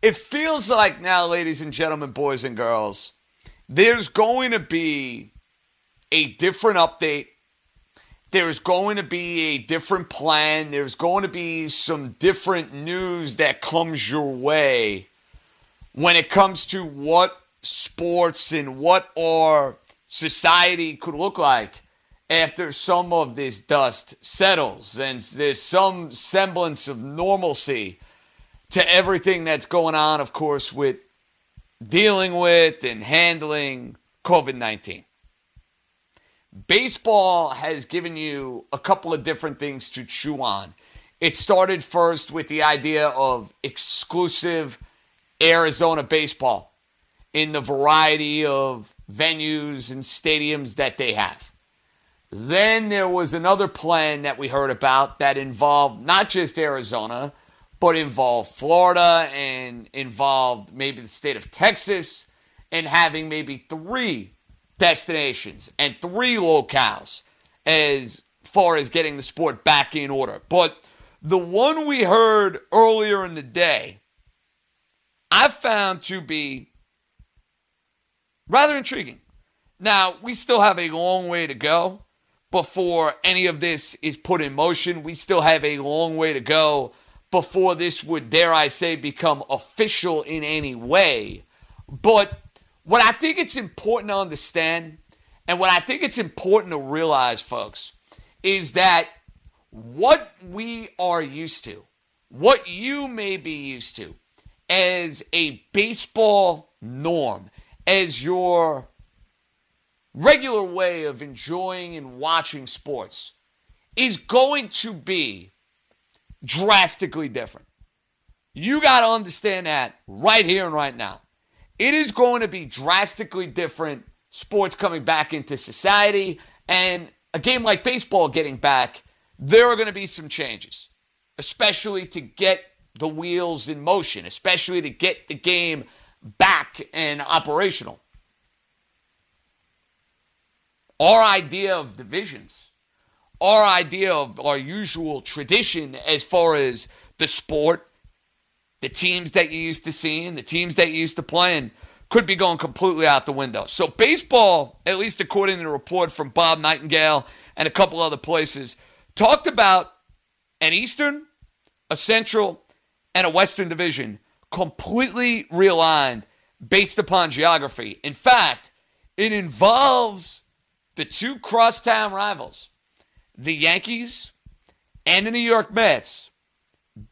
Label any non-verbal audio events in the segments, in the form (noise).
It feels like now, ladies and gentlemen, boys and girls, there's going to be a different update there's going to be a different plan. There's going to be some different news that comes your way when it comes to what sports and what our society could look like after some of this dust settles and there's some semblance of normalcy to everything that's going on, of course, with dealing with and handling COVID 19 baseball has given you a couple of different things to chew on. It started first with the idea of exclusive Arizona baseball in the variety of venues and stadiums that they have. Then there was another plan that we heard about that involved not just Arizona, but involved Florida and involved maybe the state of Texas and having maybe three destinations and three locales as far as getting the sport back in order. But the one we heard earlier in the day, I found to be rather intriguing. Now, we still have a long way to go before any of this is put in motion. We still have a long way to go before this would, dare I say, become official in any way. But what I think it's important to understand, and what I think it's important to realize, folks, is that what we are used to, what you may be used to as a baseball norm, as your regular way of enjoying and watching sports, is going to be drastically different. You got to understand that right here and right now. It is going to be drastically different sports coming back into society. And a game like baseball getting back, there are going to be some changes, especially to get the wheels in motion, especially to get the game back and operational. Our idea of divisions, our idea of our usual tradition as far as the sport the teams that you used to seeing, the teams that you used to playing, could be going completely out the window. So, baseball, at least according to the report from Bob Nightingale and a couple other places, talked about an Eastern, a Central, and a Western division completely realigned based upon geography. In fact, it involves the two crosstown rivals, the Yankees and the New York Mets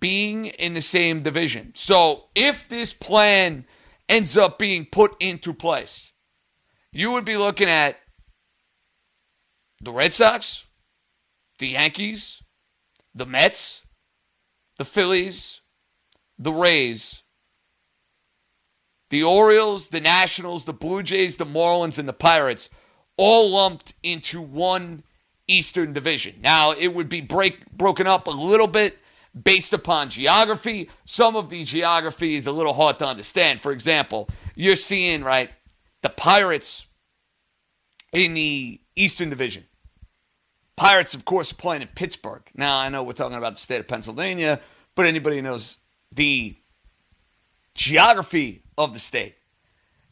being in the same division. So if this plan ends up being put into place, you would be looking at the Red Sox, the Yankees, the Mets, the Phillies, the Rays, the Orioles, the Nationals, the Blue Jays, the Marlins, and the Pirates all lumped into one Eastern division. Now, it would be break, broken up a little bit based upon geography. Some of the geography is a little hard to understand. For example, you're seeing, right, the Pirates in the Eastern Division. Pirates, of course, playing in Pittsburgh. Now, I know we're talking about the state of Pennsylvania, but anybody knows the geography of the state.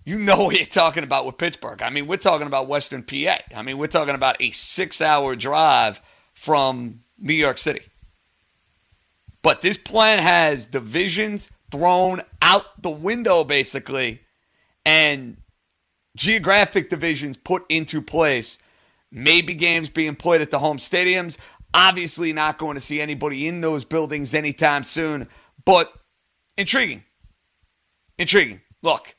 You know what you're talking about with Pittsburgh. I mean, we're talking about Western PA. I mean, we're talking about a six hour drive from New York City. But this plan has divisions thrown out the window, basically, and geographic divisions put into place. Maybe games being played at the home stadiums. Obviously, not going to see anybody in those buildings anytime soon, but intriguing. Intriguing. Look,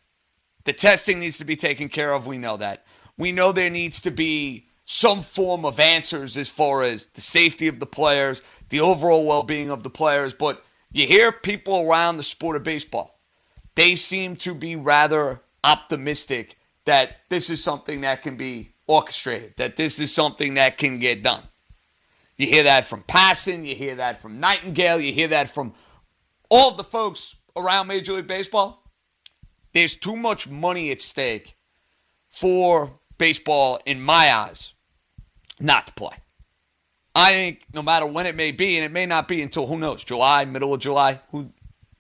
the testing needs to be taken care of. We know that. We know there needs to be some form of answers as far as the safety of the players, the overall well being of the players. But you hear people around the sport of baseball, they seem to be rather optimistic that this is something that can be orchestrated, that this is something that can get done. You hear that from Passan, you hear that from Nightingale, you hear that from all the folks around Major League Baseball. There's too much money at stake for baseball, in my eyes, not to play. I think no matter when it may be, and it may not be until who knows, July, middle of July, who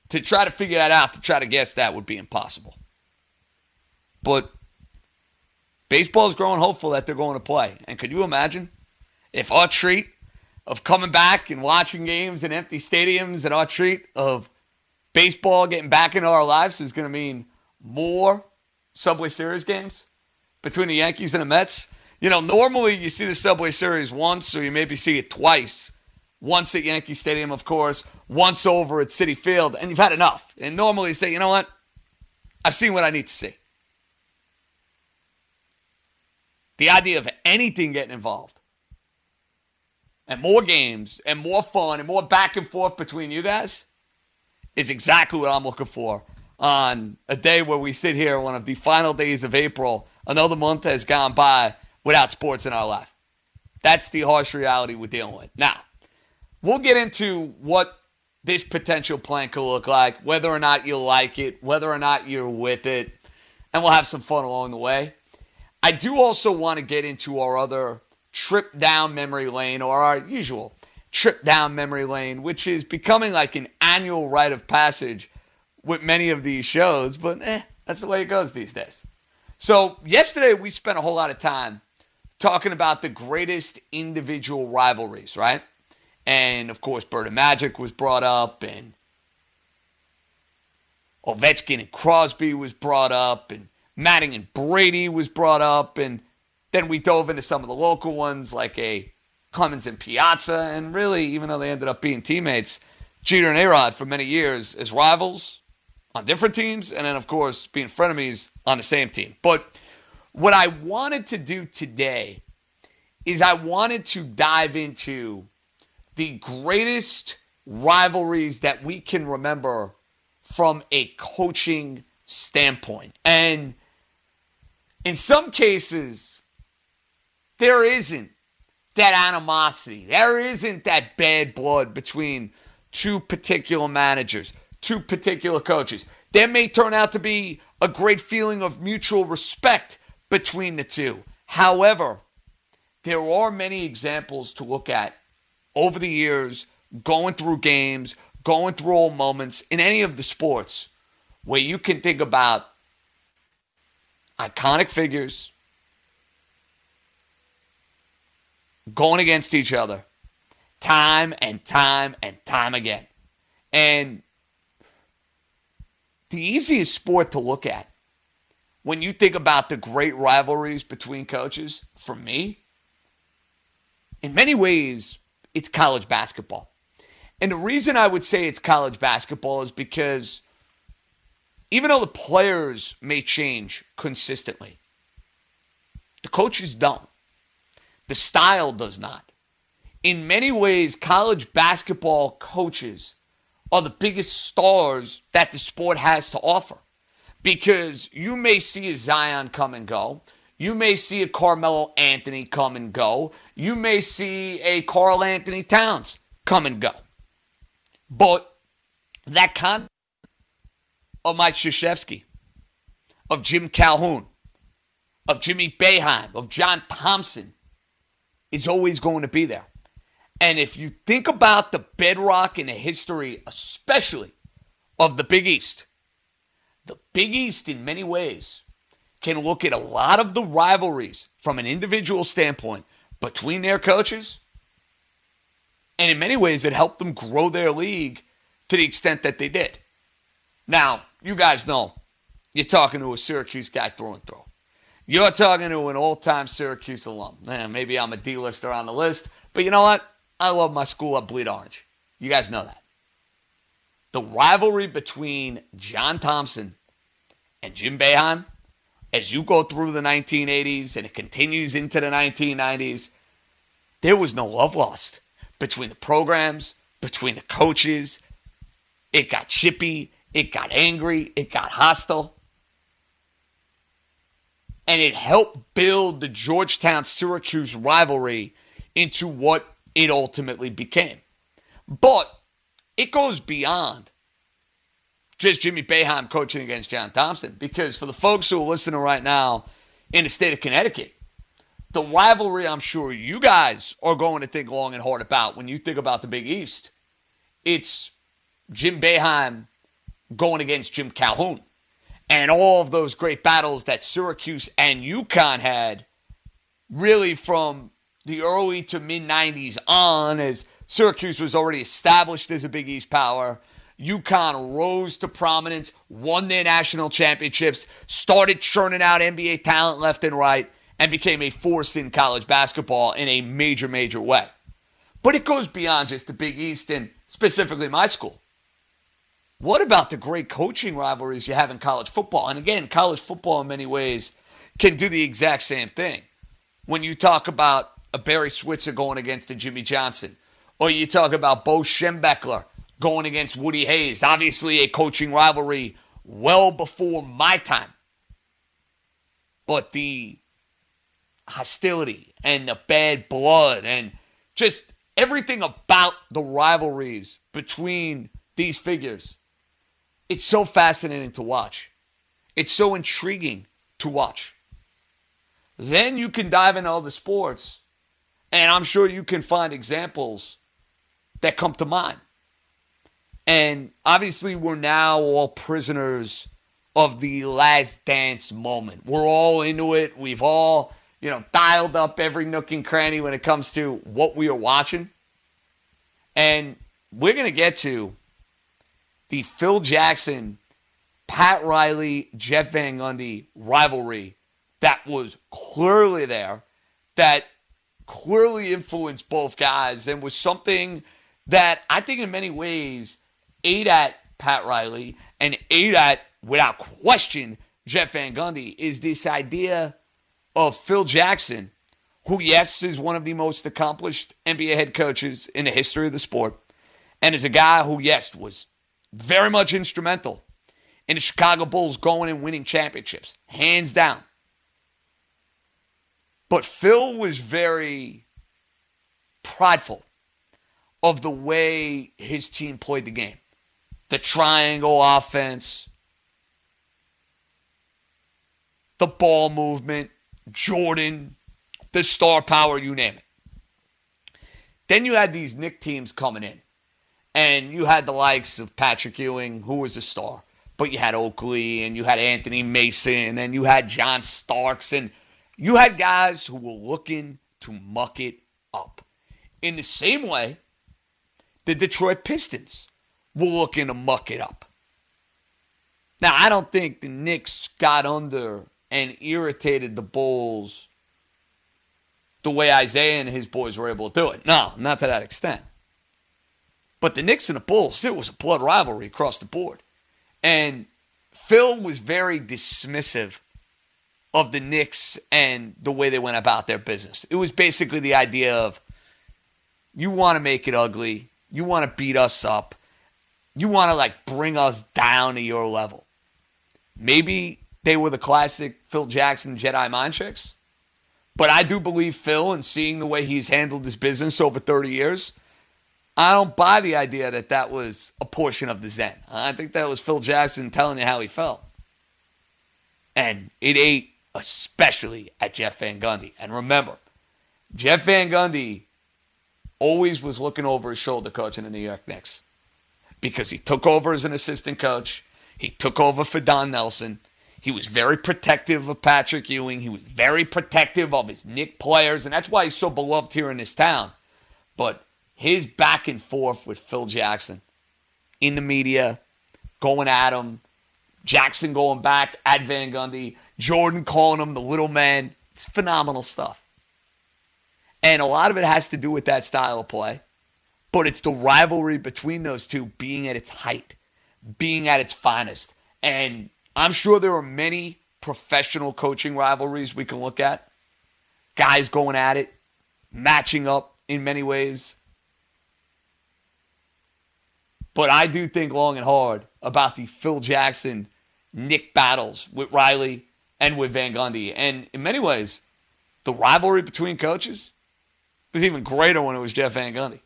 to try to figure that out, to try to guess that would be impossible. But baseball is growing hopeful that they're going to play. And could you imagine if our treat of coming back and watching games in empty stadiums and our treat of baseball getting back into our lives is going to mean more Subway Series games between the Yankees and the Mets? You know, normally you see the Subway Series once, or you maybe see it twice. Once at Yankee Stadium, of course, once over at Citi Field, and you've had enough. And normally you say, you know what? I've seen what I need to see. The idea of anything getting involved, and more games, and more fun, and more back and forth between you guys is exactly what I'm looking for on a day where we sit here, one of the final days of April. Another month has gone by without sports in our life. That's the harsh reality we're dealing with. Now, we'll get into what this potential plan could look like, whether or not you like it, whether or not you're with it, and we'll have some fun along the way. I do also want to get into our other trip down memory lane or our usual trip down memory lane, which is becoming like an annual rite of passage with many of these shows, but eh, that's the way it goes these days. So, yesterday we spent a whole lot of time talking about the greatest individual rivalries, right? And of course, Bird and Magic was brought up, and Ovechkin and Crosby was brought up, and Manning and Brady was brought up, and then we dove into some of the local ones like a Clemens and Piazza, and really, even though they ended up being teammates, Jeter and Arod for many years as rivals on different teams, and then of course being frenemies on the same team. But what I wanted to do today is I wanted to dive into the greatest rivalries that we can remember from a coaching standpoint. And in some cases, there isn't that animosity, there isn't that bad blood between two particular managers, two particular coaches. There may turn out to be a great feeling of mutual respect between the two. However, there are many examples to look at over the years, going through games, going through all moments in any of the sports where you can think about iconic figures going against each other time and time and time again. And the easiest sport to look at when you think about the great rivalries between coaches, for me, in many ways, it's college basketball. And the reason I would say it's college basketball is because even though the players may change consistently, the coaches don't. The style does not. In many ways, college basketball coaches are the biggest stars that the sport has to offer because you may see a Zion come and go. You may see a Carmelo Anthony come and go. You may see a Karl-Anthony Towns come and go. But that con of Mike Krzyzewski, of Jim Calhoun, of Jimmy Boeheim, of John Thompson is always going to be there. And if you think about the bedrock in the history, especially of the Big East, the Big East, in many ways, can look at a lot of the rivalries from an individual standpoint between their coaches. And in many ways, it helped them grow their league to the extent that they did. Now, you guys know you're talking to a Syracuse guy through and through. You're talking to an all time Syracuse alum. Maybe I'm a D lister on the list, but you know what? I love my school. I bleed orange. You guys know that. The rivalry between John Thompson and Jim Boeheim, as you go through the 1980s and it continues into the 1990s, there was no love lost between the programs, between the coaches. It got chippy, it got angry, it got hostile. And it helped build the Georgetown Syracuse rivalry into what it ultimately became. But it goes beyond just Jimmy Boeheim coaching against John Thompson. Because for the folks who are listening right now in the state of Connecticut, the rivalry I'm sure you guys are going to think long and hard about when you think about the Big East. It's Jim Boeheim going against Jim Calhoun. And all of those great battles that Syracuse and UConn had really from the early to mid 90s on as Syracuse was already established as a Big East power. UConn rose to prominence, won their national championships, started churning out NBA talent left and right, and became a force in college basketball in a major, major way. But it goes beyond just the Big East and specifically my school. What about the great coaching rivalries you have in college football? And again, college football in many ways can do the exact same thing. When you talk about a Barry Switzer going against a Jimmy Johnson, or you talk about Bo Schembechler going against Woody Hayes, obviously a coaching rivalry well before my time. But the hostility and the bad blood and just everything about the rivalries between these figures it's so fascinating to watch. It's so intriguing to watch. Then you can dive into other sports, and I'm sure you can find examples that come to mind. And obviously, we're now all prisoners of the last dance moment. We're all into it. We've all, you know, dialed up every nook and cranny when it comes to what we are watching. And we're going to get to the Phil Jackson, Pat Riley, Jeff Van Gundy rivalry that was clearly there, that clearly influenced both guys, and was something that I think in many ways ate at Pat Riley and ate at, without question, Jeff Van Gundy, is this idea of Phil Jackson, who, yes, is one of the most accomplished NBA head coaches in the history of the sport, and is a guy who, yes, was very much instrumental in the Chicago Bulls going and winning championships, hands down. But Phil was very prideful of the way his team played the game. The triangle offense, the ball movement, Jordan, the star power, you name it. Then you had these Knick teams coming in. And you had the likes of Patrick Ewing, who was a star, but you had Oakley and you had Anthony Mason and you had John Starks and you had guys who were looking to muck it up. In the same way, the Detroit Pistons were looking to muck it up. Now, I don't think the Knicks got under and irritated the Bulls the way Isiah and his boys were able to do it. No, not to that extent. But the Knicks and the Bulls, it was a blood rivalry across the board. And Phil was very dismissive of the Knicks and the way they went about their business. It was basically the idea of you want to make it ugly, you want to beat us up, you want to like bring us down to your level. Maybe they were the classic Phil Jackson Jedi mind tricks, but I do believe Phil and seeing the way he's handled his business over 30 years I don't buy the idea that that was a portion of the Zen. I think that was Phil Jackson telling you how he felt. And it ate especially at Jeff Van Gundy. And remember, Jeff Van Gundy always was looking over his shoulder coaching the New York Knicks because he took over as an assistant coach. He took over for Don Nelson. He was very protective of Patrick Ewing. He was very protective of his Knick players, and that's why he's so beloved here in this town. But his back and forth with Phil Jackson in the media, going at him, Jackson going back at Van Gundy, Jordan calling him the little man. It's phenomenal stuff. And a lot of it has to do with that style of play, but it's the rivalry between those two being at its height, being at its finest. And I'm sure there are many professional coaching rivalries we can look at. Guys going at it, matching up in many ways. But I do think long and hard about the Phil Jackson Knick battles with Riley and with Van Gundy. And in many ways, the rivalry between coaches was even greater when it was Jeff Van Gundy.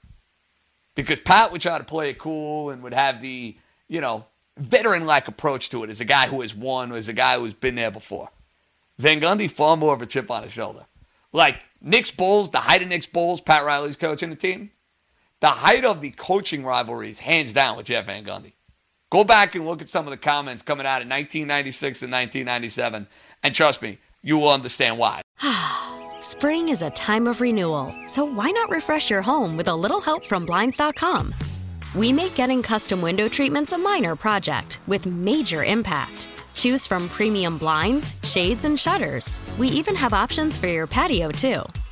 Because Pat would try to play it cool and would have the, you know, veteran like approach to it as a guy who has won, as a guy who's been there before. Van Gundy, far more of a chip on his shoulder. Like Knicks Bulls, the height of Knicks Bulls, Pat Riley's coaching the team. The height of the coaching rivalries, hands down, with Jeff Van Gundy. Go back and look at some of the comments coming out in 1996 and 1997, and trust me, you will understand why. (sighs) Spring is a time of renewal, so why not refresh your home with a little help from Blinds.com? We make getting custom window treatments a minor project with major impact. Choose from premium blinds, shades, and shutters. We even have options for your patio, too.